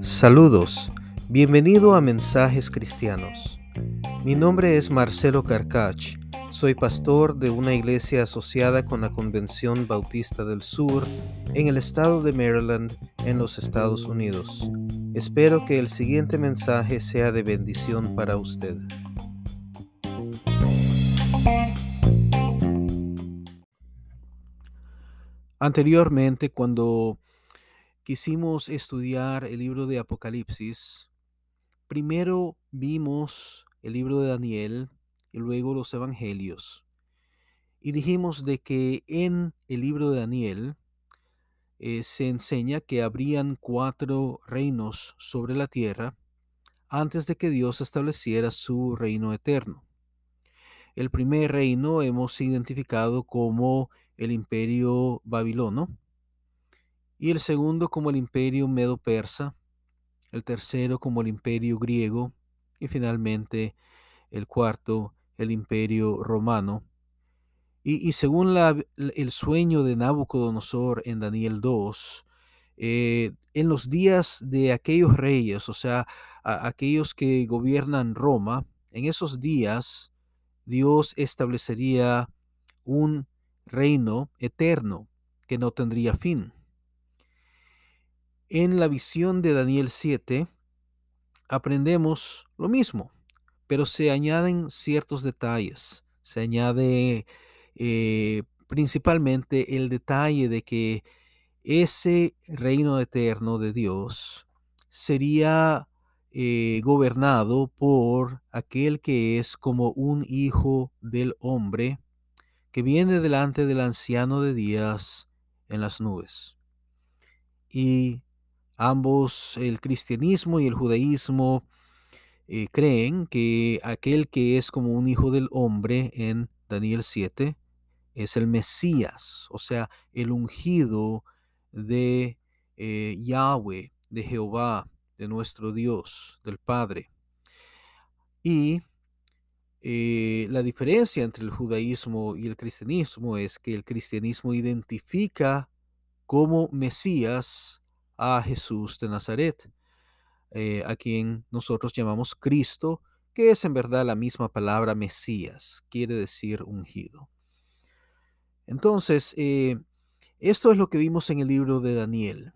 Saludos, bienvenido a Mensajes Cristianos. Mi nombre es Marcelo Carcach, soy pastor de una iglesia asociada con la Convención Bautista del Sur en el estado de Maryland, en los Estados Unidos. Espero que el siguiente mensaje sea de bendición para usted. Anteriormente, cuando quisimos estudiar el libro de Apocalipsis, primero vimos el libro de Daniel y luego los evangelios. Y dijimos de que en el libro de Daniel eh, se enseña que habrían cuatro reinos sobre la tierra antes de que Dios estableciera su reino eterno. El primer reino hemos identificado como el imperio babilono, y el segundo como el imperio medo-persa, el tercero como el imperio griego y finalmente el cuarto el imperio romano. Y, según el sueño de Nabucodonosor en Daniel 2, eh, en los días de aquellos reyes, o sea, aquellos que gobiernan Roma, en esos días Dios establecería un reino eterno que no tendría fin. En la visión de Daniel 7 aprendemos lo mismo, pero se añaden ciertos detalles. Se añade eh, principalmente el detalle de que ese reino eterno de Dios sería eh, gobernado por aquel que es como un hijo del hombre que viene delante del anciano de días en las nubes. Y ambos, el cristianismo y el judaísmo, eh, creen que aquel que es como un hijo del hombre en Daniel 7 es el Mesías, o sea, el ungido de eh, Yahweh, de Jehová, de nuestro Dios, del Padre. Y eh, la diferencia entre el judaísmo y el cristianismo es que el cristianismo identifica como Mesías a Jesús de Nazaret, eh, a quien nosotros llamamos Cristo, que es en verdad la misma palabra Mesías, quiere decir ungido. Entonces, eh, esto es lo que vimos en el libro de Daniel.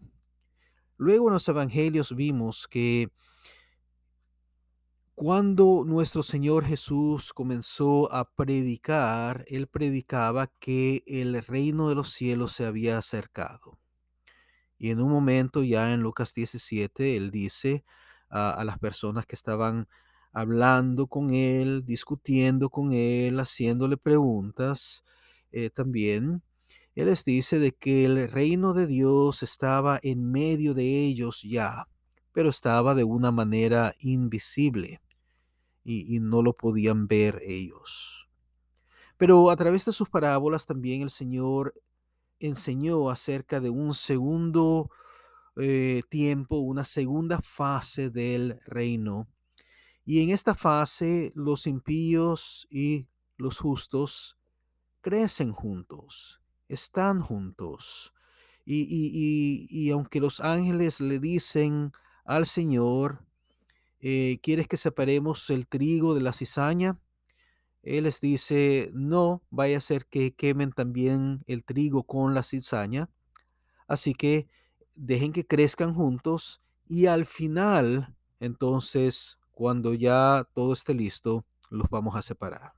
Luego en los evangelios vimos que cuando nuestro Señor Jesús comenzó a predicar, Él predicaba que el reino de los cielos se había acercado. Y en un momento ya en Lucas 17, Él dice a, las personas que estaban hablando con Él, discutiendo con Él, haciéndole preguntas, eh, también, Él les dice de que el reino de Dios estaba en medio de ellos ya, pero estaba de una manera invisible y, no lo podían ver ellos. Pero a través de sus parábolas también el Señor enseñó acerca de un segundo eh, tiempo, una segunda fase del reino. Y en esta fase los impíos y los justos crecen juntos, están juntos. y aunque los ángeles le dicen al Señor, eh, ¿quieres que separemos el trigo de la cizaña? Él les dice, no, vaya a ser que quemen también el trigo con la cizaña. Así que dejen que crezcan juntos y al final, entonces, cuando ya todo esté listo, los vamos a separar.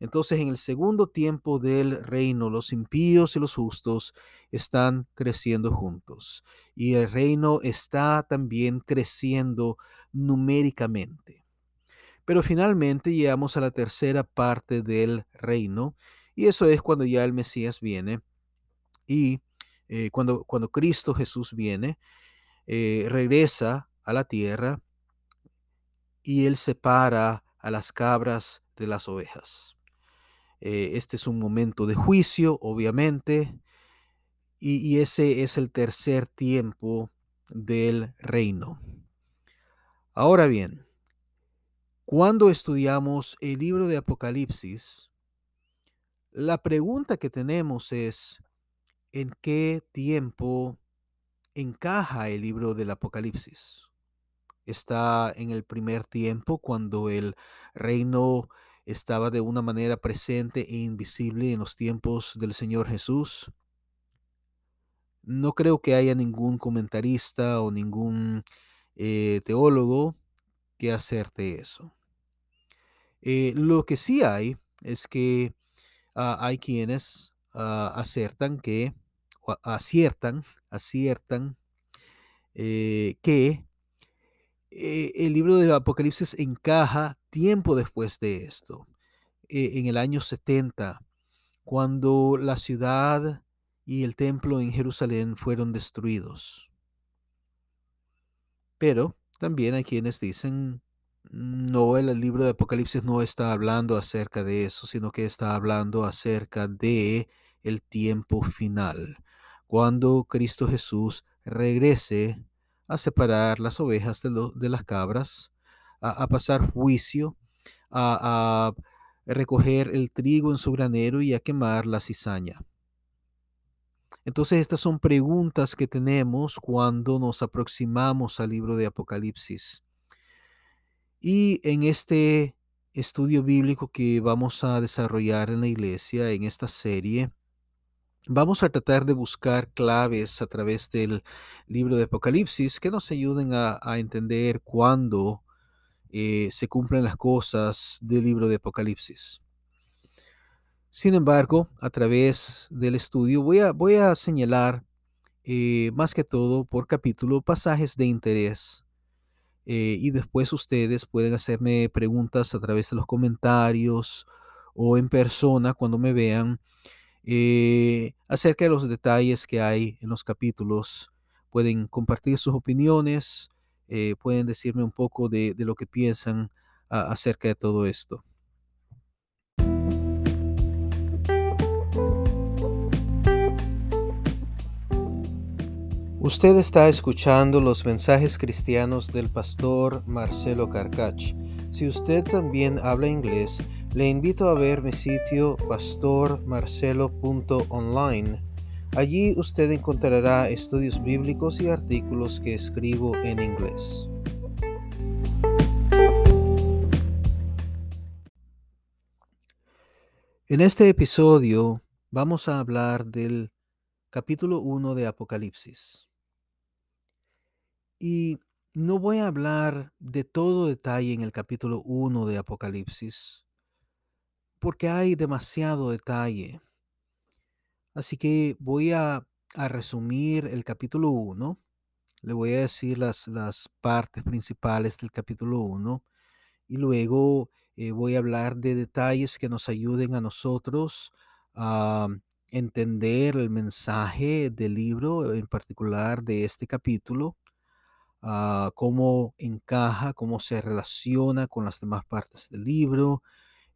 Entonces, en el segundo tiempo del reino, los impíos y los justos están creciendo juntos. Y el reino está también creciendo numéricamente. Pero finalmente llegamos a la tercera parte del reino, y eso es cuando ya el Mesías viene y eh, cuando, cuando Cristo Jesús viene, eh, regresa a la tierra y él separa a las cabras de las ovejas. Eh, este es un momento de juicio, obviamente, y, ese es el tercer tiempo del reino. Ahora bien, cuando estudiamos el libro de Apocalipsis, la pregunta que tenemos es, en qué tiempo encaja el libro del Apocalipsis. Está en el primer tiempo cuando el reino estaba de una manera presente e invisible en los tiempos del Señor Jesús. No creo que haya ningún comentarista o ningún eh, teólogo que acerte eso. Eh, lo que sí hay es que ah, hay quienes ah, acertan que, aciertan, aciertan eh, que el libro de Apocalipsis encaja tiempo después de esto, en el año 70, cuando la ciudad y el templo en Jerusalén fueron destruidos. Pero también hay quienes dicen, no, el libro de Apocalipsis no está hablando acerca de eso, sino que está hablando acerca de el tiempo final, cuando Cristo Jesús regrese a separar las ovejas de, las cabras, a, pasar juicio, a, a recoger el trigo en su granero y a quemar la cizaña. Entonces estas son preguntas que tenemos cuando nos aproximamos al libro de Apocalipsis. Y en este estudio bíblico que vamos a desarrollar en la iglesia, en esta serie, vamos a tratar de buscar claves a través del libro de Apocalipsis que nos ayuden a, entender cuándo eh, se cumplen las cosas del libro de Apocalipsis. Sin embargo, a través del estudio voy a, señalar eh, más que todo por capítulo pasajes de interés eh, y después ustedes pueden hacerme preguntas a través de los comentarios o en persona cuando me vean eh, acerca de los detalles que hay en los capítulos. Pueden compartir sus opiniones, pueden decirme un poco de, lo que piensan acerca de todo esto. Usted está escuchando los mensajes cristianos del pastor Marcelo Carcach. Si usted también habla inglés, le invito a ver mi sitio pastormarcelo.online. Allí usted encontrará estudios bíblicos y artículos que escribo en inglés. En este episodio vamos a hablar del capítulo 1 de Apocalipsis. Y no voy a hablar de todo detalle en el capítulo 1 de Apocalipsis, porque hay demasiado detalle. Así que voy a, resumir el capítulo 1. Le voy a decir las, partes principales del capítulo 1 y luego eh, voy a hablar de detalles que nos ayuden a nosotros a entender el mensaje del libro, en particular de este capítulo cómo encaja, cómo se relaciona con las demás partes del libro.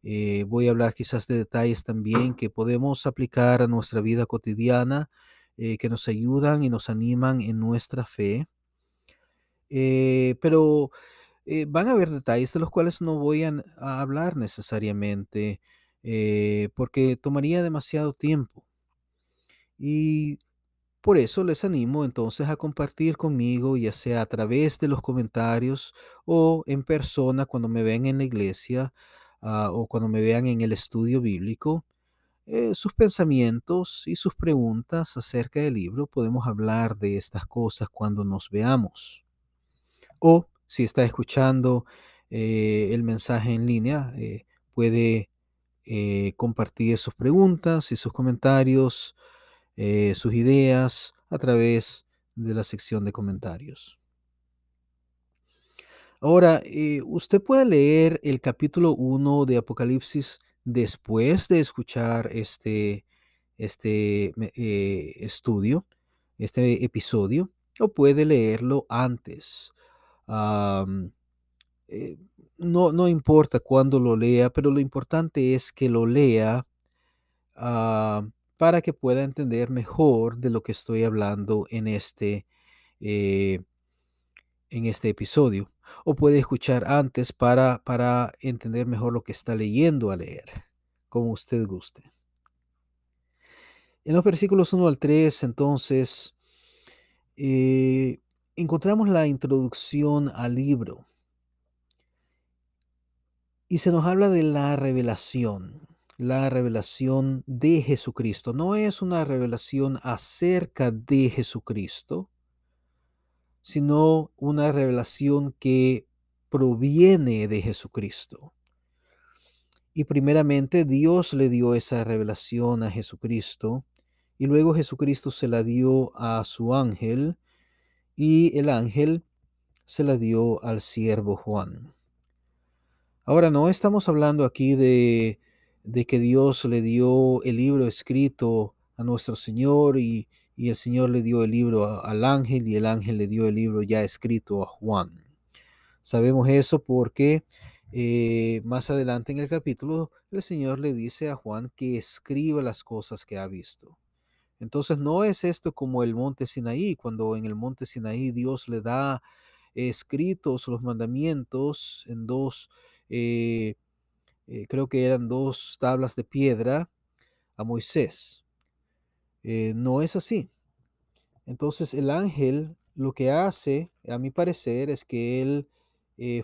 Eh, voy a hablar quizás de detalles también que podemos aplicar a nuestra vida cotidiana, eh, que nos ayudan y nos animan en nuestra fe. Eh, pero van a haber detalles de los cuales no voy a, a hablar necesariamente porque tomaría demasiado tiempo. Y por eso les animo entonces a compartir conmigo, ya sea a través de los comentarios o en persona cuando me vean en la iglesia ah, o cuando me vean en el estudio bíblico, eh, sus pensamientos y sus preguntas acerca del libro. Podemos hablar de estas cosas cuando nos veamos. O si está escuchando eh, el mensaje en línea, eh, puede compartir sus preguntas y sus comentarios sus ideas a través de la sección de comentarios. Ahora, eh, usted puede leer el capítulo 1 de Apocalipsis después de escuchar este, este eh, estudio, este episodio, o puede leerlo antes. no, no importa cuándo lo lea, pero lo importante es que lo lea ah, para que pueda entender mejor de lo que estoy hablando en este, eh, en este episodio. O puede escuchar antes para, para entender mejor lo que está leyendo a leer, como usted guste. En los versículos 1 al 3, entonces, eh, encontramos la introducción al libro y se nos habla de la revelación, la revelación de Jesucristo. No es una revelación acerca de Jesucristo, sino una revelación que proviene de Jesucristo. Y primeramente Dios le dio esa revelación a Jesucristo y luego Jesucristo se la dio a su ángel y el ángel se la dio al siervo Juan. Ahora, no estamos hablando aquí de, de que Dios le dio el libro escrito a nuestro Señor y, y el Señor le dio el libro al ángel y el ángel le dio el libro ya escrito a Juan. Sabemos eso porque eh, más adelante en el capítulo el Señor le dice a Juan que escriba las cosas que ha visto. Entonces no es esto como el monte Sinaí, cuando en el monte Sinaí Dios le da escritos los mandamientos en dos, eh, eh, creo que eran dos tablas de piedra a Moisés. No es así. Entonces el ángel lo que hace, a mi parecer, es que él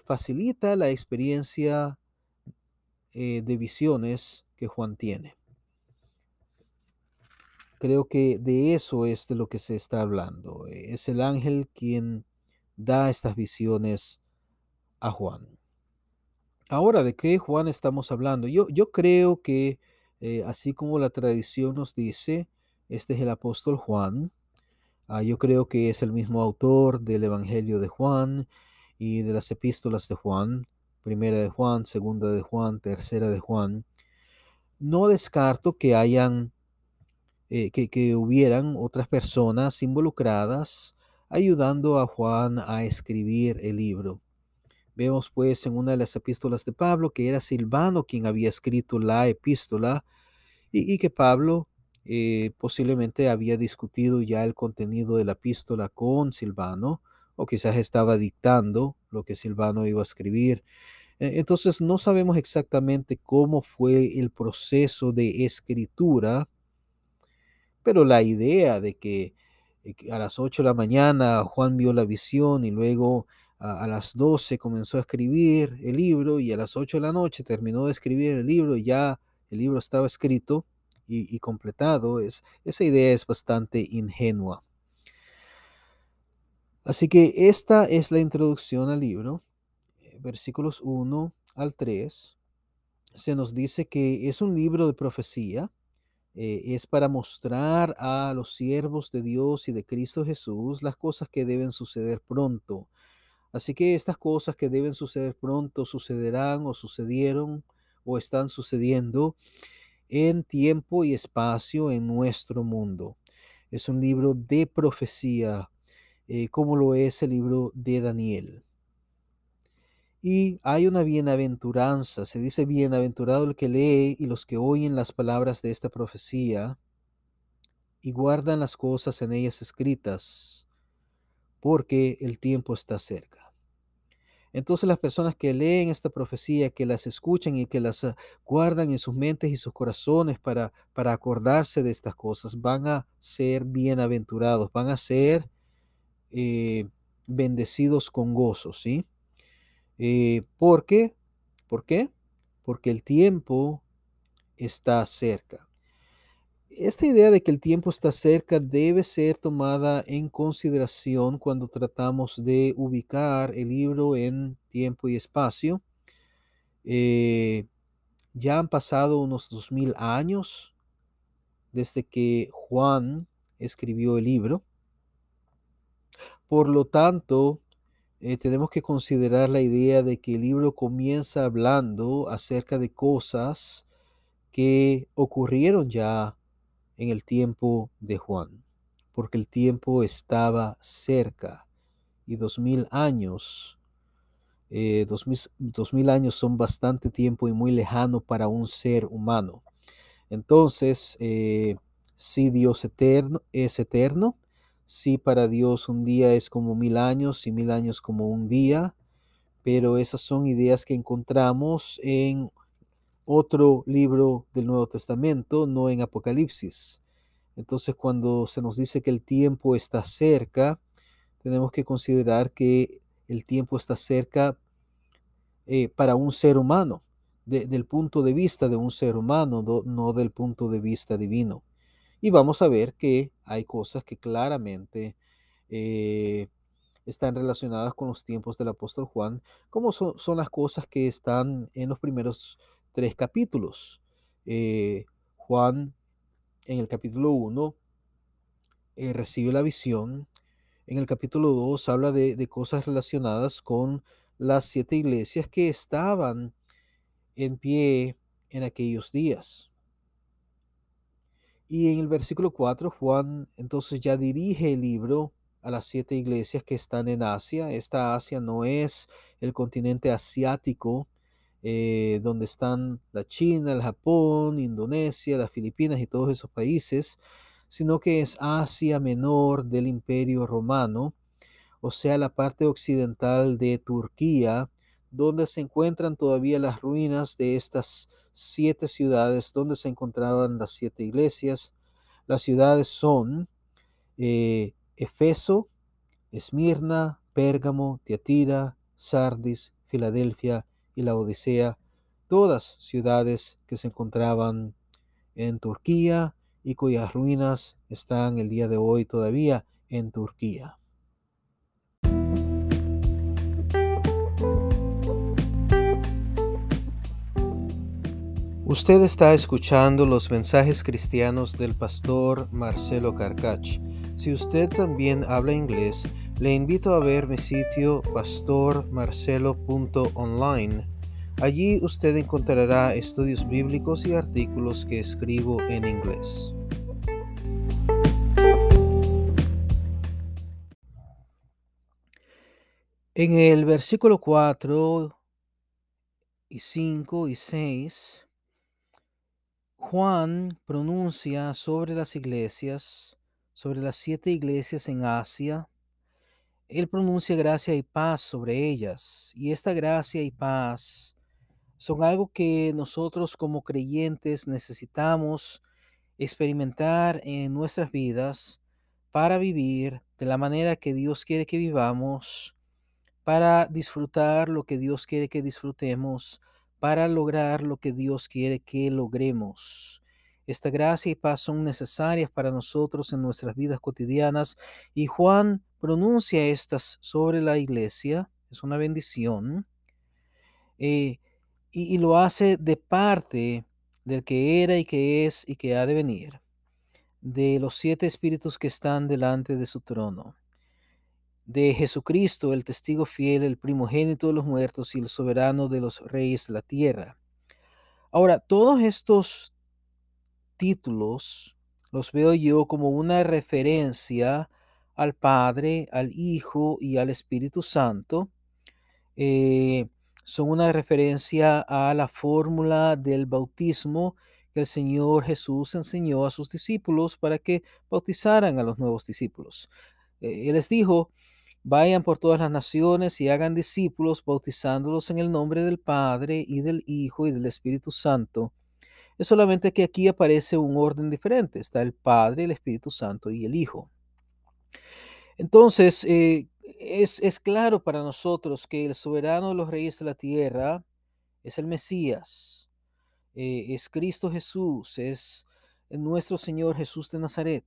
facilita la experiencia de visiones que Juan tiene. Creo que de eso es de lo que se está hablando. Es el ángel quien da estas visiones a Juan. Ahora, ¿de qué Juan estamos hablando? Yo, yo creo que, eh, así como la tradición nos dice, este es el apóstol Juan. Ah, yo creo que es el mismo autor del Evangelio de Juan y de las epístolas de Juan, primera de Juan, segunda de Juan, tercera de Juan. No descarto que hayan eh, que, hubieran otras personas involucradas ayudando a Juan a escribir el libro. Vemos pues en una de las epístolas de Pablo que era Silvano quien había escrito la epístola y, que Pablo eh, posiblemente había discutido ya el contenido de la epístola con Silvano o quizás estaba dictando lo que Silvano iba a escribir. E, entonces no sabemos exactamente cómo fue el proceso de escritura pero la idea de que eh, a las 8 de la mañana Juan vio la visión y luego a, las 12 comenzó a escribir el libro y a las 8 de la noche terminó de escribir el libro y ya el libro estaba escrito y, completado, es, esa idea es bastante ingenua. Así que esta es la introducción al libro, eh, versículos 1 al 3. Se nos dice que es un libro de profecía, eh, es para mostrar a los siervos de Dios y de Cristo Jesús las cosas que deben suceder pronto. Así que estas cosas que deben suceder pronto sucederán o sucedieron o están sucediendo en tiempo y espacio en nuestro mundo. Es un libro de profecía, eh, como lo es el libro de Daniel. Y hay una bienaventuranza, se dice bienaventurado el que lee y los que oyen las palabras de esta profecía y guardan las cosas en ellas escritas, porque el tiempo está cerca. Entonces las personas que leen esta profecía, que las escuchan y que las ah, guardan en sus mentes y sus corazones para, para acordarse de estas cosas, van a ser bienaventurados, van a ser eh, bendecidos con gozo, ¿sí? Eh, ¿Por qué? ¿Por qué? Porque el tiempo está cerca. Esta idea de que el tiempo está cerca debe ser tomada en consideración cuando tratamos de ubicar el libro en tiempo y espacio. Eh, ya han pasado unos dos mil años desde que Juan escribió el libro. Por lo tanto, eh, tenemos que considerar la idea de que el libro comienza hablando acerca de cosas que ocurrieron ya en el tiempo de Juan, porque el tiempo estaba cerca y dos mil años, eh, dos, mil, años son bastante tiempo y muy lejano para un ser humano. Entonces, eh, si Dios eterno, es eterno, Sí, para Dios un día es como mil años y mil años como un día, pero esas son ideas que encontramos en otro libro del Nuevo Testamento, no en Apocalipsis. Entonces, cuando se nos dice que el tiempo está cerca, tenemos que considerar que el tiempo está cerca eh, para un ser humano, del punto de vista de un ser humano, no, del punto de vista divino. Y vamos a ver que hay cosas que claramente eh, están relacionadas con los tiempos del apóstol Juan, como son, son las cosas que están en los primeros tres capítulos. Eh, Juan en el capítulo 1 eh, recibe la visión. En el capítulo 2 habla de, de cosas relacionadas con las siete iglesias que estaban en pie en aquellos días. Y en el versículo 4, Juan entonces ya dirige el libro a las siete iglesias que están en Asia. Esta Asia no es el continente asiático, eh, donde están la China, el Japón, Indonesia, las Filipinas y todos esos países, sino que es Asia Menor del Imperio Romano, o sea, la parte occidental de Turquía, donde se encuentran todavía las ruinas de estas siete ciudades donde se encontraban las siete iglesias. Las ciudades son eh, Efeso, Esmirna, Pérgamo, Tiatira, Sardis, Filadelfia y la Odisea, todas ciudades que se encontraban en Turquía y cuyas ruinas están el día de hoy todavía en Turquía. Usted está escuchando los mensajes cristianos del pastor Marcelo Carcach. Si usted también habla inglés, le invito a ver mi sitio pastormarcelo.online. Allí usted encontrará estudios bíblicos y artículos que escribo en inglés. En el versículo 4 y 5 y 6 Juan pronuncia sobre las iglesias, sobre las siete iglesias en Asia. Él pronuncia gracia y paz sobre ellas. Y esta gracia y paz son algo que nosotros como creyentes necesitamos experimentar en nuestras vidas para vivir de la manera que Dios quiere que vivamos, para disfrutar lo que Dios quiere que disfrutemos, para lograr lo que Dios quiere que logremos. Esta gracia y paz son necesarias para nosotros en nuestras vidas cotidianas y Juan pronuncia estas sobre la iglesia, es una bendición, eh, y, y lo hace de parte del que era y que es y que ha de venir, de los siete espíritus que están delante de su trono de Jesucristo, el testigo fiel, el primogénito de los muertos y el soberano de los reyes de la tierra. Ahora, todos estos títulos los veo yo como una referencia al Padre, al Hijo y al Espíritu Santo. Eh, son una referencia a la fórmula del bautismo que el Señor Jesús enseñó a sus discípulos para que bautizaran a los nuevos discípulos. Eh, él les dijo, Vayan por todas las naciones y hagan discípulos, bautizándolos en el nombre del Padre y del Hijo y del Espíritu Santo. Es solamente que aquí aparece un orden diferente. Está el Padre, el Espíritu Santo y el Hijo. Entonces, eh, es, claro para nosotros que el soberano de los reyes de la tierra es el Mesías, eh, es Cristo Jesús, es nuestro Señor Jesús de Nazaret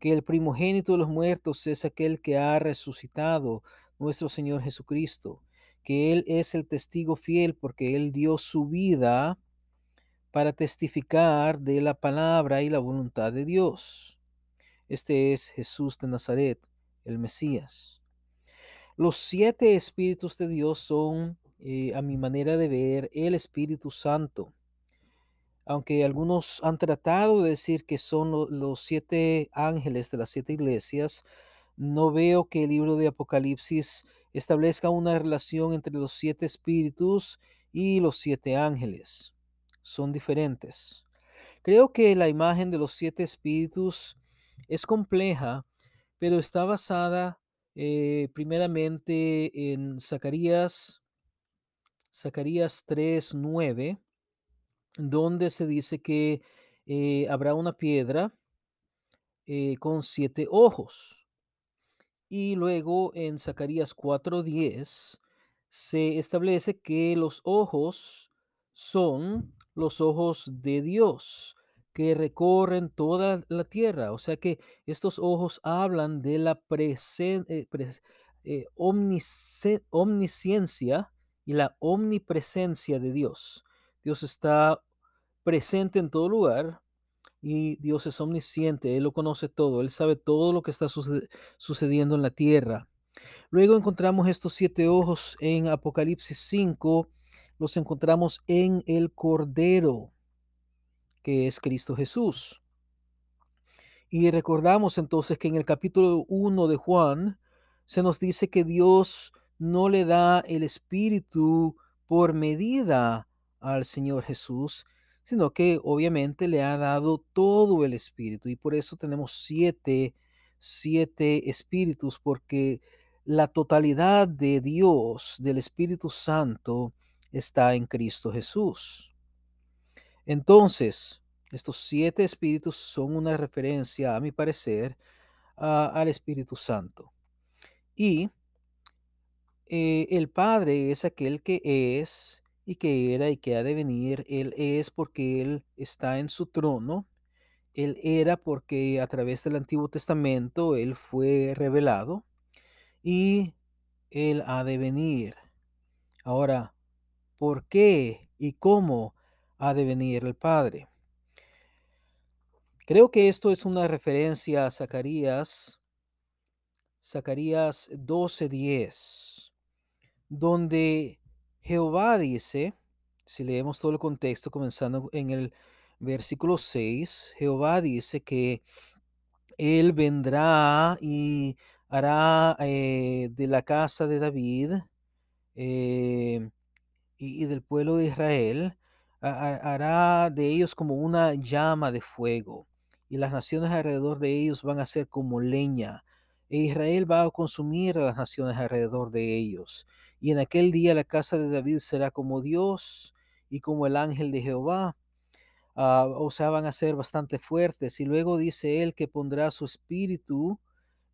que el primogénito de los muertos es aquel que ha resucitado, nuestro Señor Jesucristo, que Él es el testigo fiel porque Él dio su vida para testificar de la palabra y la voluntad de Dios. Este es Jesús de Nazaret, el Mesías. Los siete espíritus de Dios son, eh, a mi manera de ver, el Espíritu Santo aunque algunos han tratado de decir que son los siete ángeles de las siete iglesias, no veo que el libro de Apocalipsis establezca una relación entre los siete espíritus y los siete ángeles. Son diferentes. Creo que la imagen de los siete espíritus es compleja, pero está basada eh, primeramente en Zacarías, Zacarías 3, 9 donde se dice que eh, habrá una piedra eh, con siete ojos. Y luego en Zacarías 4:10 se establece que los ojos son los ojos de Dios que recorren toda la tierra. O sea que estos ojos hablan de la presen- eh, eh, omnisciencia y la omnipresencia de Dios. Dios está presente en todo lugar y Dios es omnisciente, Él lo conoce todo, Él sabe todo lo que está suce- sucediendo en la tierra. Luego encontramos estos siete ojos en Apocalipsis 5, los encontramos en el Cordero, que es Cristo Jesús. Y recordamos entonces que en el capítulo 1 de Juan se nos dice que Dios no le da el Espíritu por medida al Señor Jesús, sino que obviamente le ha dado todo el Espíritu. Y por eso tenemos siete, siete espíritus, porque la totalidad de Dios, del Espíritu Santo, está en Cristo Jesús. Entonces, estos siete espíritus son una referencia, a mi parecer, al Espíritu Santo. Y eh, el Padre es aquel que es y que era y que ha de venir. Él es porque Él está en su trono. Él era porque a través del Antiguo Testamento Él fue revelado. Y Él ha de venir. Ahora, ¿por qué y cómo ha de venir el Padre? Creo que esto es una referencia a Zacarías, Zacarías 12:10, donde Jehová dice, si leemos todo el contexto comenzando en el versículo 6, Jehová dice que Él vendrá y hará eh, de la casa de David eh, y, del pueblo de Israel, hará de ellos como una llama de fuego, y las naciones alrededor de ellos van a ser como leña, e Israel va a consumir a las naciones alrededor de ellos. Y en aquel día la casa de David será como Dios y como el ángel de Jehová. ah, o sea, van a ser bastante fuertes. Y luego dice él que pondrá su espíritu,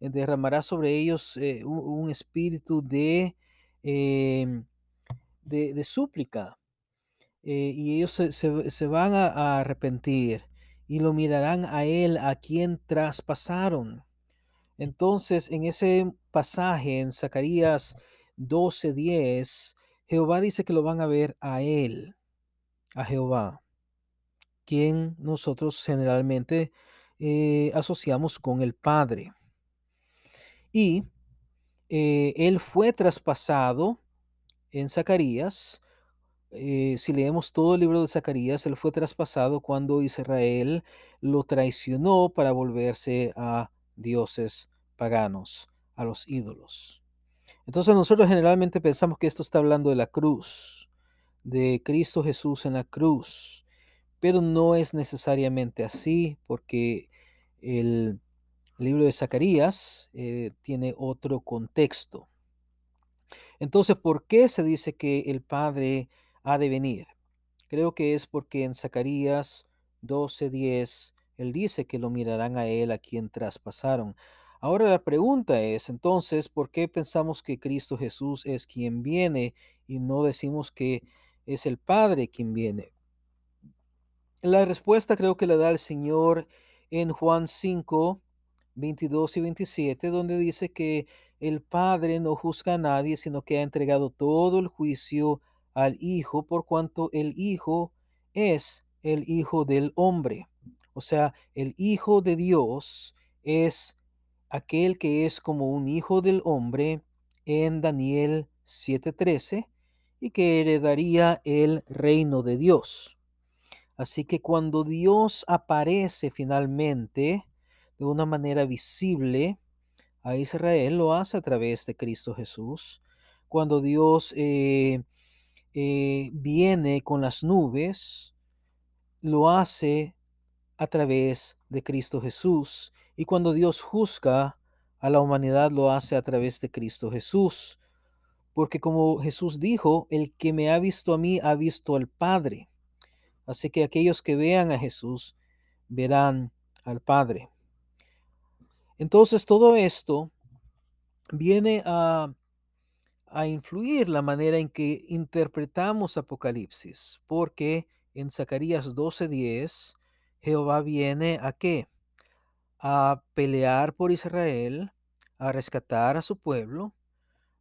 eh, derramará sobre ellos eh, un, espíritu de, em, de, de súplica eh, y ellos se, se- van a, a arrepentir y lo mirarán a él a quien traspasaron. Entonces, en ese pasaje en Zacarías 12:10, Jehová dice que lo van a ver a él, a Jehová, quien nosotros generalmente eh, asociamos con el Padre. Y eh, él fue traspasado en Zacarías eh, si leemos todo el libro de Zacarías, él fue traspasado cuando Israel lo traicionó para volverse a dioses paganos, a los ídolos. Entonces nosotros generalmente pensamos que esto está hablando de la cruz, de Cristo Jesús en la cruz, pero no es necesariamente así porque el libro de Zacarías eh, tiene otro contexto. Entonces, ¿por qué se dice que el Padre ha de venir? Creo que es porque en Zacarías 12:10 él dice que lo mirarán a él a quien traspasaron. Ahora la pregunta es, entonces, ¿por qué pensamos que Cristo Jesús es quien viene y no decimos que es el Padre quien viene? La respuesta creo que la da el Señor en Juan 5, 22 y 27, donde dice que el Padre no juzga a nadie, sino que ha entregado todo el juicio al Hijo, por cuanto el Hijo es el Hijo del hombre. O sea, el Hijo de Dios es aquel que es como un Hijo del hombre en Daniel 7:13 y que heredaría el reino de Dios. Así que cuando Dios aparece finalmente de una manera visible a Israel, lo hace a través de Cristo Jesús. Cuando Dios eh, eh, viene con las nubes, lo hace a través de Cristo Jesús. Y cuando Dios juzga a la humanidad, lo hace a través de Cristo Jesús. Porque como Jesús dijo, el que me ha visto a mí ha visto al Padre. Así que aquellos que vean a Jesús verán al Padre. Entonces todo esto viene a, a influir la manera en que interpretamos Apocalipsis, porque en Zacarías 12:10 Jehová viene a qué? A pelear por Israel, a rescatar a su pueblo,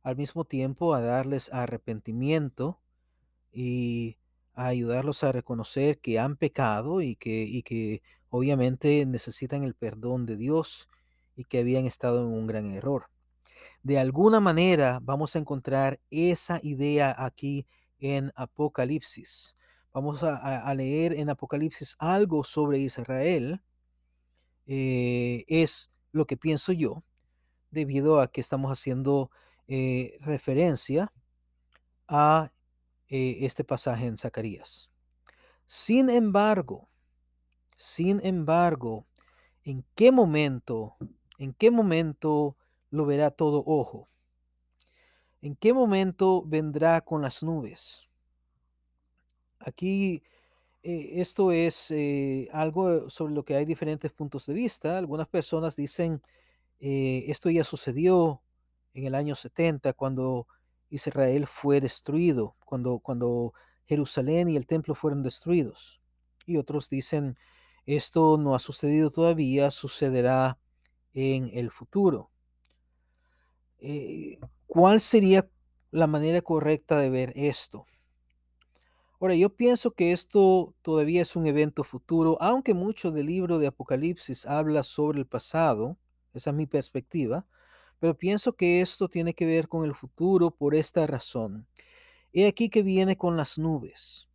al mismo tiempo a darles arrepentimiento y a ayudarlos a reconocer que han pecado y que, y que obviamente necesitan el perdón de Dios y que habían estado en un gran error. De alguna manera vamos a encontrar esa idea aquí en Apocalipsis. Vamos a, leer en Apocalipsis algo sobre Israel. Eh, es lo que pienso yo, debido a que estamos haciendo eh, referencia a eh, este pasaje en Zacarías. Sin embargo, sin embargo, ¿en qué momento, en qué momento lo verá todo ojo? ¿En qué momento vendrá con las nubes? Aquí eh, esto es eh, algo sobre lo que hay diferentes puntos de vista. Algunas personas dicen, eh, esto ya sucedió en el año 70 cuando Israel fue destruido, cuando, cuando Jerusalén y el templo fueron destruidos. Y otros dicen, esto no ha sucedido todavía, sucederá en el futuro. ¿Cuál sería la manera correcta de ver esto? Ahora, yo pienso que esto todavía es un evento futuro, aunque mucho del libro de Apocalipsis habla sobre el pasado, esa es mi perspectiva, pero pienso que esto tiene que ver con el futuro por esta razón. He aquí que viene con las nubes.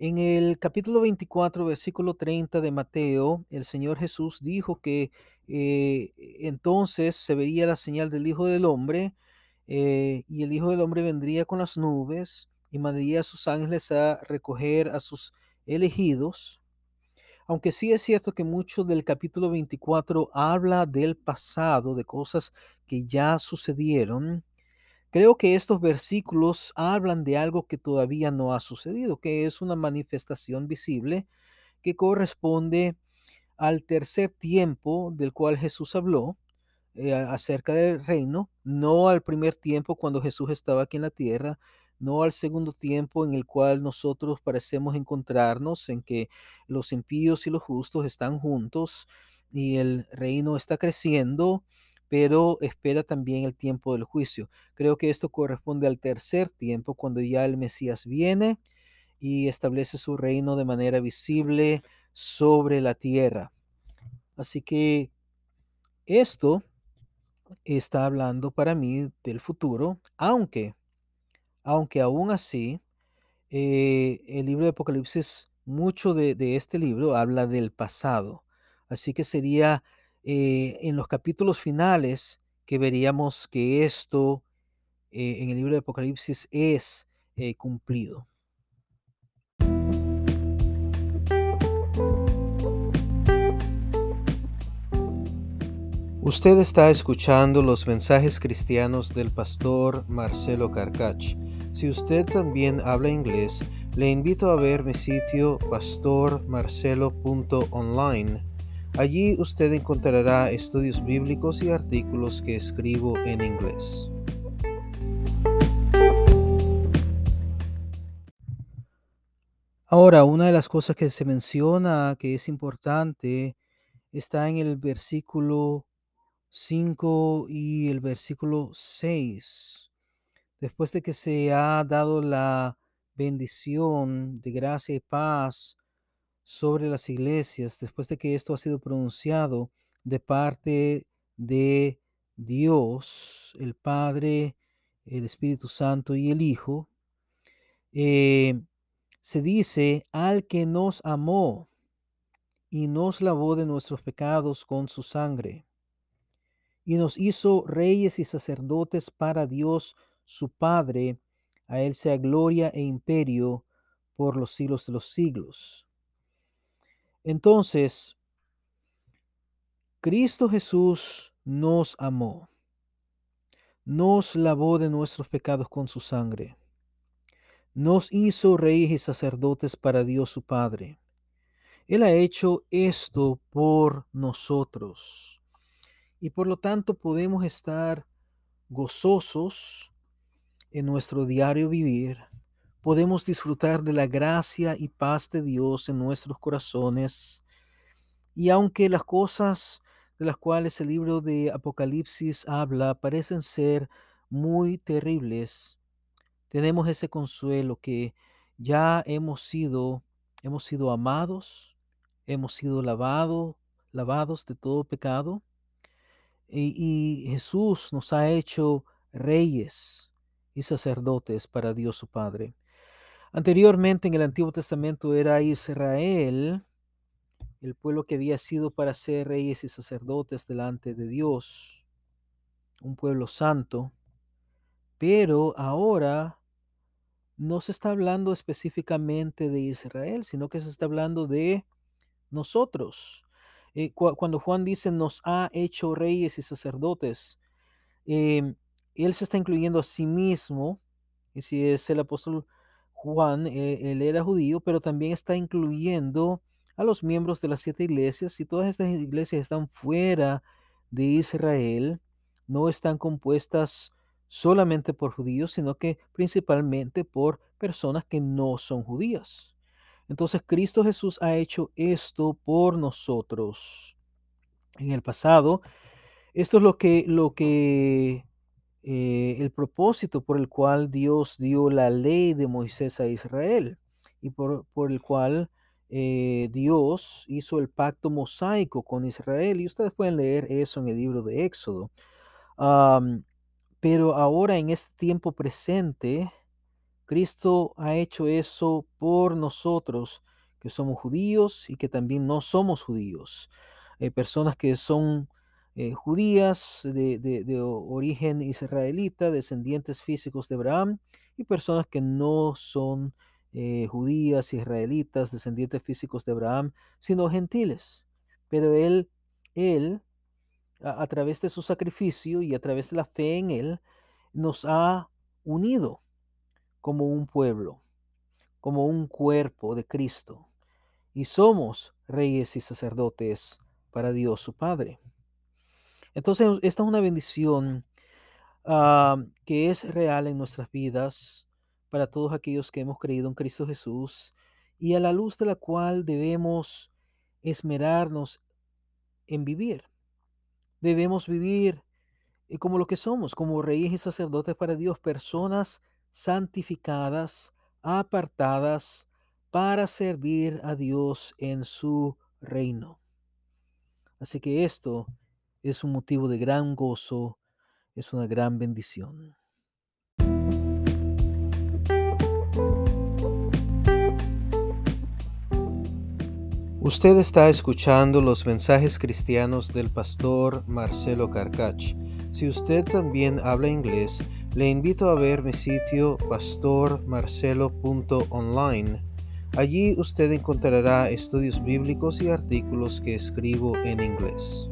En el capítulo 24, versículo 30 de Mateo, el Señor Jesús dijo que eh, entonces se vería la señal del Hijo del Hombre eh, y el Hijo del Hombre vendría con las nubes y mandaría a sus ángeles a recoger a sus elegidos. Aunque sí es cierto que mucho del capítulo 24 habla del pasado, de cosas que ya sucedieron, creo que estos versículos hablan de algo que todavía no ha sucedido, que es una manifestación visible que corresponde al tercer tiempo del cual Jesús habló eh, acerca del reino, no al primer tiempo cuando Jesús estaba aquí en la tierra, no al segundo tiempo en el cual nosotros parecemos encontrarnos, en que los impíos y los justos están juntos y el reino está creciendo, pero espera también el tiempo del juicio. Creo que esto corresponde al tercer tiempo, cuando ya el Mesías viene y establece su reino de manera visible sobre la tierra. Así que esto está hablando para mí del futuro, aunque aunque aún así, eh, el libro de Apocalipsis, mucho de, este libro habla del pasado. Así que sería eh, en los capítulos finales que veríamos que esto eh, en el libro de Apocalipsis es cumplido. Usted está escuchando los mensajes cristianos del pastor Marcelo Carcach. Si usted también habla inglés, le invito a ver mi sitio pastormarcelo.online. Allí usted encontrará estudios bíblicos y artículos que escribo en inglés. Ahora, una de las cosas que se menciona que es importante está en el versículo 5 y el versículo 6 después de que se ha dado la bendición de gracia y paz sobre las iglesias, después de que esto ha sido pronunciado de parte de Dios, el Padre, el Espíritu Santo y el Hijo, eh, se dice al que nos amó y nos lavó de nuestros pecados con su sangre y nos hizo reyes y sacerdotes para Dios su Padre, a Él sea gloria e imperio por los siglos de los siglos. Entonces, Cristo Jesús nos amó, nos lavó de nuestros pecados con su sangre, nos hizo reyes y sacerdotes para Dios su Padre. Él ha hecho esto por nosotros. y por lo tanto podemos estar gozosos en nuestro diario vivir. Podemos disfrutar de la gracia y paz de Dios en nuestros corazones. Y aunque las cosas de las cuales el libro de Apocalipsis habla parecen ser muy terribles, tenemos ese consuelo que ya hemos sido hemos sido amados, hemos sido lavados, lavados de todo pecado y, y Jesús nos ha hecho reyes y sacerdotes para Dios su Padre. Anteriormente en el Antiguo Testamento era Israel, el pueblo que había sido para ser reyes y sacerdotes delante de Dios, un pueblo santo, pero ahora no se está hablando específicamente de Israel, sino que se está hablando de nosotros. Eh, cuando Juan dice nos ha hecho reyes y sacerdotes, em, él se está incluyendo a sí mismo, y si es el apóstol Juan, eh, él era judío, pero también está incluyendo a los miembros de las siete iglesias, y todas estas iglesias están fuera de Israel, no están compuestas solamente por judíos, sino que principalmente por personas que no son judías. Entonces Cristo Jesús ha hecho esto por nosotros. En el pasado, esto es lo que, lo que, eh, el propósito por el cual Dios dio la ley de Moisés a Israel y por, por el cual eh, Dios hizo el pacto mosaico con Israel. Y ustedes pueden leer eso en el libro de Éxodo. pero ahora en este tiempo presente, Cristo ha hecho eso por nosotros, que somos judíos y que también no somos judíos. Hay personas que son eh, judías de, origen israelita, descendientes físicos de Abraham, y personas que no son eh, judías, israelitas, descendientes físicos de Abraham, sino gentiles. Pero él, él, a través de su sacrificio y a través de la fe en él, nos ha unido como un pueblo, como un cuerpo de Cristo, y somos reyes y sacerdotes para Dios su Padre. Entonces, esta es una bendición ah, que es real en nuestras vidas para todos aquellos que hemos creído en Cristo Jesús y a la luz de la cual debemos esmerarnos en vivir. Debemos vivir eh, como lo que somos, como reyes y sacerdotes para Dios, personas santificadas, apartadas para servir a Dios en su reino. Así que esto es un motivo de gran gozo, es una gran bendición. Usted está escuchando los mensajes cristianos del pastor Marcelo Carcach. Si usted también habla inglés, le invito a ver mi sitio pastormarcelo.online. Allí usted encontrará estudios bíblicos y artículos que escribo en inglés.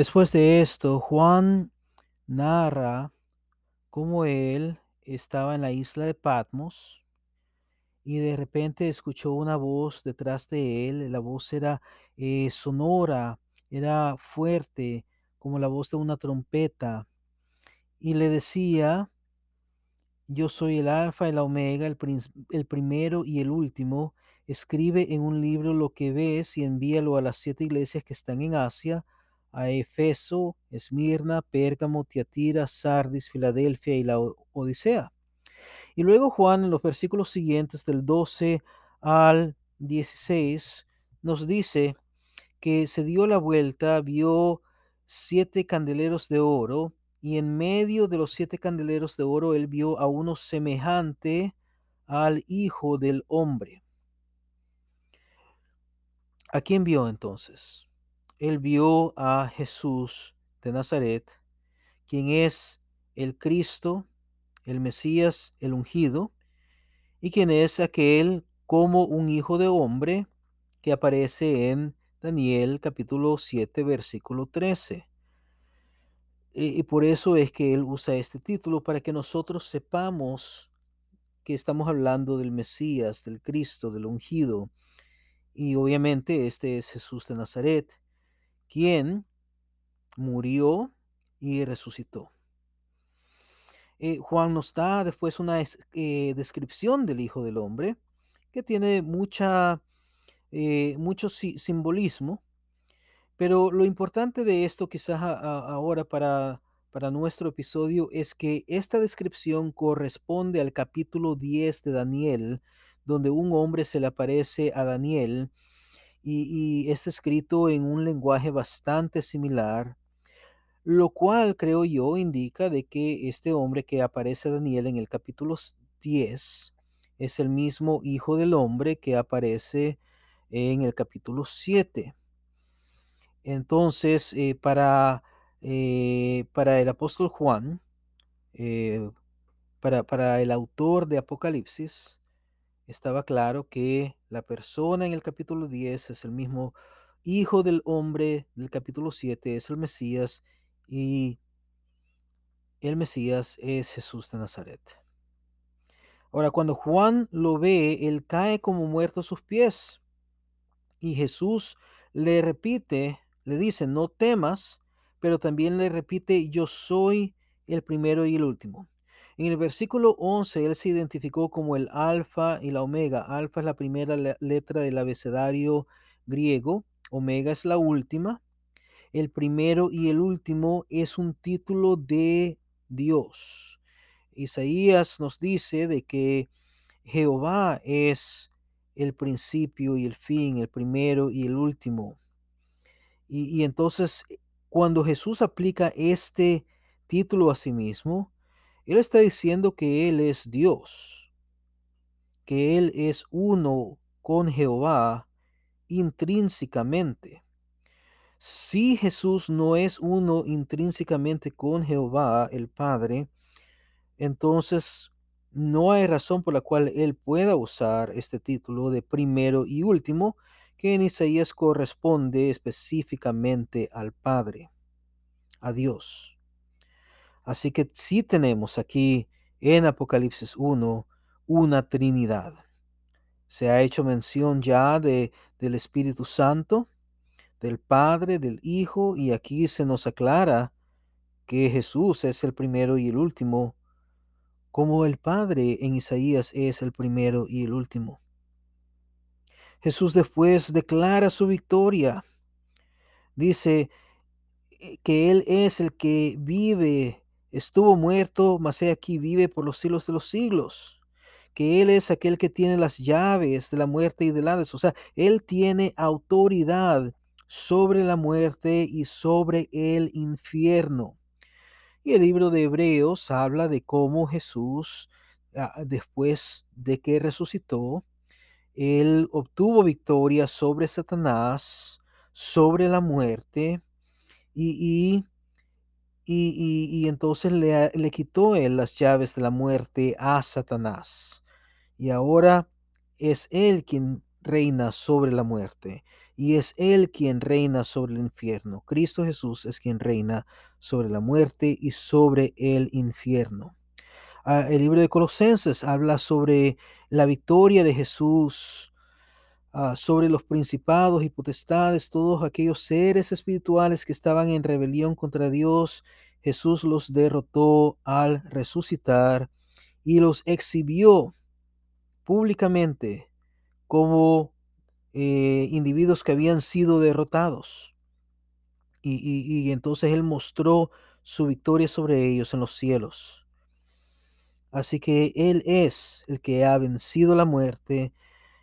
Después de esto, Juan narra cómo él estaba en la isla de Patmos y de repente escuchó una voz detrás de él. La voz era eh, sonora, era fuerte, como la voz de una trompeta. Y le decía, yo soy el alfa y la omega, el, el primero y el último. Escribe en un libro lo que ves y envíalo a las siete iglesias que están en Asia, a Efeso, Esmirna, Pérgamo, Tiatira, Sardis, Filadelfia y la Odisea. Y luego Juan en los versículos siguientes del 12 al 16 nos dice que se dio la vuelta, vio siete candeleros de oro y en medio de los siete candeleros de oro él vio a uno semejante al Hijo del Hombre. ¿A quién vio entonces? Él vio a Jesús de Nazaret, quien es el Cristo, el Mesías, el ungido, y quien es aquel como un hijo de hombre que aparece en Daniel capítulo 7 versículo 13. Y, por eso es que él usa este título para que nosotros sepamos que estamos hablando del Mesías, del Cristo, del ungido. Y obviamente este es Jesús de Nazaret, quien murió y resucitó. Eh, Juan nos da después una eh, descripción del Hijo del Hombre que tiene mucha, eh, mucho simbolismo, pero lo importante de esto quizás ahora para, para nuestro episodio es que esta descripción corresponde al capítulo 10 de Daniel, donde un hombre se le aparece a Daniel y, está escrito en un lenguaje bastante similar lo cual creo yo indica de que este hombre que aparece Daniel en el capítulo 10 es el mismo hijo del hombre que aparece en el capítulo 7. Entonces, eh, para, eh, para el apóstol Juan, eh, para, para el autor de Apocalipsis, estaba claro que la persona en el capítulo 10 es el mismo hijo del hombre del capítulo 7, es el Mesías y el Mesías es Jesús de Nazaret. Ahora, cuando Juan lo ve, él cae como muerto a sus pies. Y Jesús le repite, le dice, no temas, pero también le repite, yo soy el primero y el último. En el versículo 11, él se identificó como el alfa y la omega. Alfa es la primera letra del abecedario griego, omega es la última el primero y el último es un título de Dios. Isaías nos dice de que Jehová es el principio y el fin, el primero y el último. Y, entonces, cuando Jesús aplica este título a sí mismo, Él está diciendo que Él es Dios, que Él es uno con Jehová intrínsecamente. Si Jesús no es uno intrínsecamente con Jehová el Padre, entonces no hay razón por la cual él pueda usar este título de primero y último, que en Isaías corresponde específicamente al Padre, a Dios. Así que sí tenemos aquí en Apocalipsis 1 una Trinidad. Se ha hecho mención ya de, del Espíritu Santo, del Padre, del Hijo, y aquí se nos aclara que Jesús es el primero y el último, como el Padre en Isaías es el primero y el último. Jesús después declara su victoria. Dice eh, que Él es el que vive, estuvo muerto, mas he aquí vive por los siglos de los siglos que Él es aquel que tiene las llaves de la muerte y del Hades. O sea, Él tiene autoridad sobre la muerte y sobre el infierno. Y el libro de Hebreos habla de cómo Jesús, ah, después de que resucitó, él obtuvo victoria sobre Satanás, sobre la muerte, y, y, entonces le, le quitó él las llaves de la muerte a Satanás. Y ahora es él quien reina sobre la muerte y es Él quien reina sobre el infierno. Cristo Jesús es quien reina sobre la muerte y sobre el infierno. Ah, el libro de Colosenses habla sobre la victoria de Jesús, ah, sobre los principados y potestades, todos aquellos seres espirituales que estaban en rebelión contra Dios. Jesús los derrotó al resucitar y los exhibió públicamente como eh, individuos que habían sido derrotados. Y, entonces Él mostró su victoria sobre ellos en los cielos. Así que Él es el que ha vencido la muerte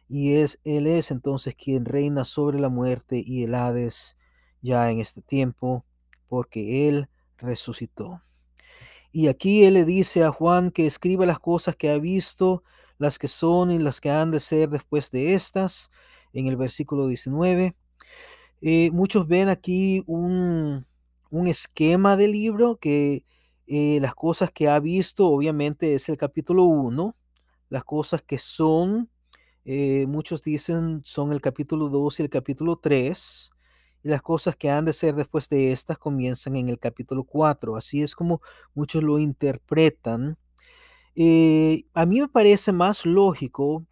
y es, Él es entonces quien reina sobre la muerte y el Hades ya en este tiempo, porque Él resucitó. Y aquí Él le dice a Juan que escriba las cosas que ha visto, las que son y las que han de ser después de estas, en el versículo 19. Eh, muchos ven aquí un, esquema del libro que eh, las cosas que ha visto obviamente es el capítulo 1, las cosas que son, eh, muchos dicen son el capítulo 2 y el capítulo 3, y las cosas que han de ser después de estas comienzan en el capítulo 4. Así es como muchos lo interpretan. Eh, a mí me parece más lógico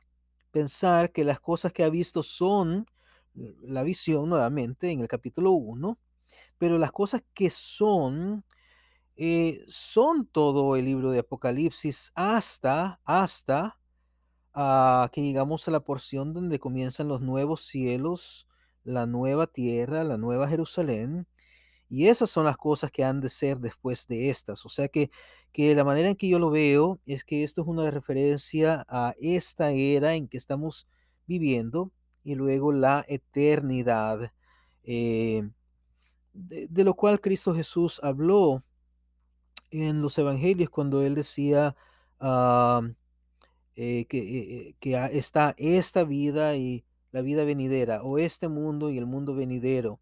pensar que las cosas que ha visto son la visión nuevamente en el capítulo 1, pero las cosas que son eh, son todo el libro de Apocalipsis hasta, hasta ah, que llegamos a la porción donde comienzan los nuevos cielos, la nueva tierra, la nueva Jerusalén. Y esas son las cosas que han de ser después de estas. O sea que, que la manera en que yo lo veo es que esto es una referencia a esta era en que estamos viviendo y luego la eternidad, eh, de, de lo cual Cristo Jesús habló en los evangelios cuando él decía ah, eh, que, eh, eh, está esta vida y la vida venidera, o este mundo y el mundo venidero.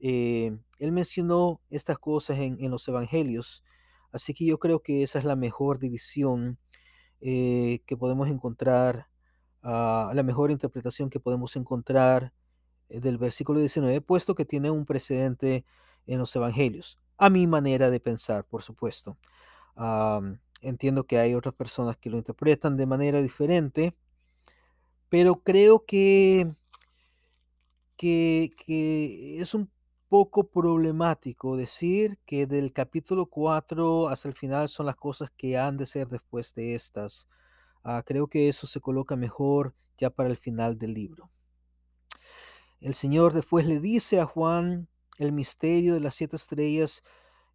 él mencionó estas cosas en, los evangelios, así que yo creo que esa es la mejor división que podemos encontrar, uh, la mejor interpretación que podemos encontrar del versículo 19, puesto que tiene un precedente en los evangelios a mi manera de pensar, por supuesto. Entiendo que hay otras personas que lo interpretan de manera diferente, pero creo que, que, es un poco problemático decir que del capítulo 4 hasta el final son las cosas que han de ser después de estas. Ah, creo que eso se coloca mejor ya para el final del libro. El Señor después le dice a Juan el misterio de las siete estrellas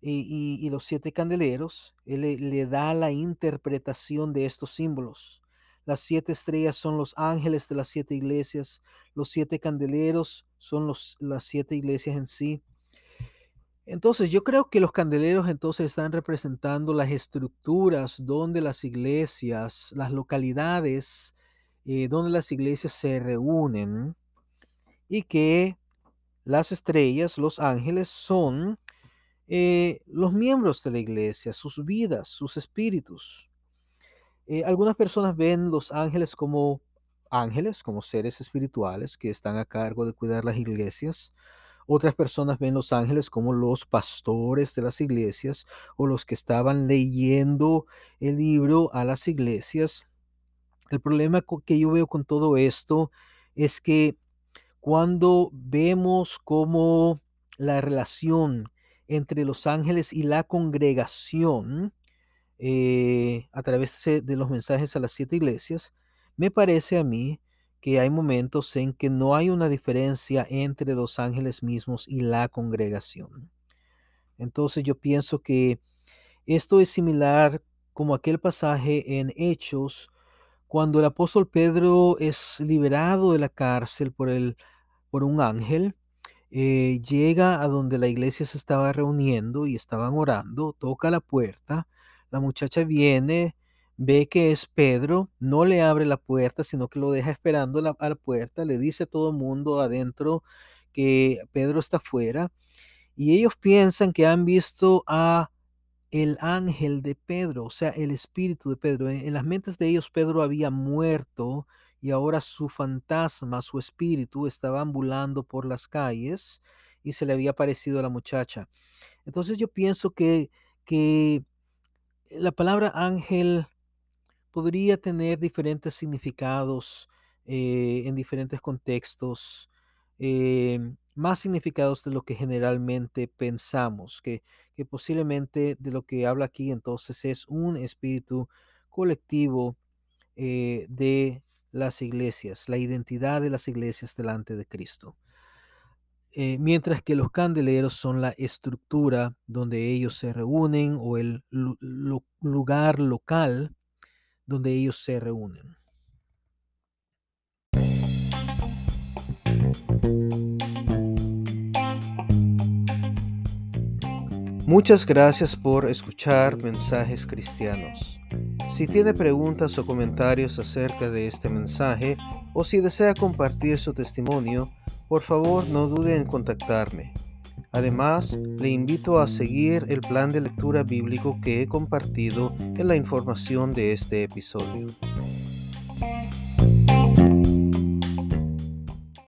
y, los siete candeleros, él le, da la interpretación de estos símbolos. Las siete estrellas son los ángeles de las siete iglesias, los siete candeleros son los, las siete iglesias en sí. Entonces, yo creo que los candeleros entonces están representando las estructuras donde las iglesias, las localidades eh, donde las iglesias se reúnen y que las estrellas, los ángeles, son eh, los miembros de la iglesia, sus vidas, sus espíritus. Eh, algunas personas ven los ángeles como ángeles, como seres espirituales que están a cargo de cuidar las iglesias. Otras personas ven los ángeles como los pastores de las iglesias o los que estaban leyendo el libro a las iglesias. El problema que yo veo con todo esto es que cuando vemos cómo la relación entre los ángeles y la congregación eh, a través de los mensajes a las siete iglesias, me parece a mí que hay momentos en que no hay una diferencia entre los ángeles mismos y la congregación. Entonces yo pienso que esto es similar como aquel pasaje en Hechos cuando el apóstol Pedro es liberado de la cárcel por, el, por un ángel, eh, llega a donde la iglesia se estaba reuniendo y estaban orando, toca la puerta, la muchacha viene, ve que es Pedro, no le abre la puerta, sino que lo deja esperando a la puerta, le dice a todo el mundo adentro que Pedro está afuera, y ellos piensan que han visto a el ángel de Pedro, o sea, el espíritu de Pedro. En, las mentes de ellos Pedro había muerto y ahora su fantasma, su espíritu estaba ambulando por las calles y se le había aparecido a la muchacha. Entonces yo pienso que, que la palabra ángel podría tener diferentes significados eh, en diferentes contextos. Eh, más significados de lo que generalmente pensamos, que, que posiblemente de lo que habla aquí entonces es un espíritu colectivo eh, de las iglesias, la identidad de las iglesias delante de Cristo. Eh, mientras que los candeleros son la estructura donde ellos se reúnen o el lugar local donde ellos se reúnen. Muchas gracias por escuchar Mensajes Cristianos. Si tiene preguntas o comentarios acerca de este mensaje o si desea compartir su testimonio, por favor no dude en contactarme. Además, le invito a seguir el plan de lectura bíblico que he compartido en la información de este episodio.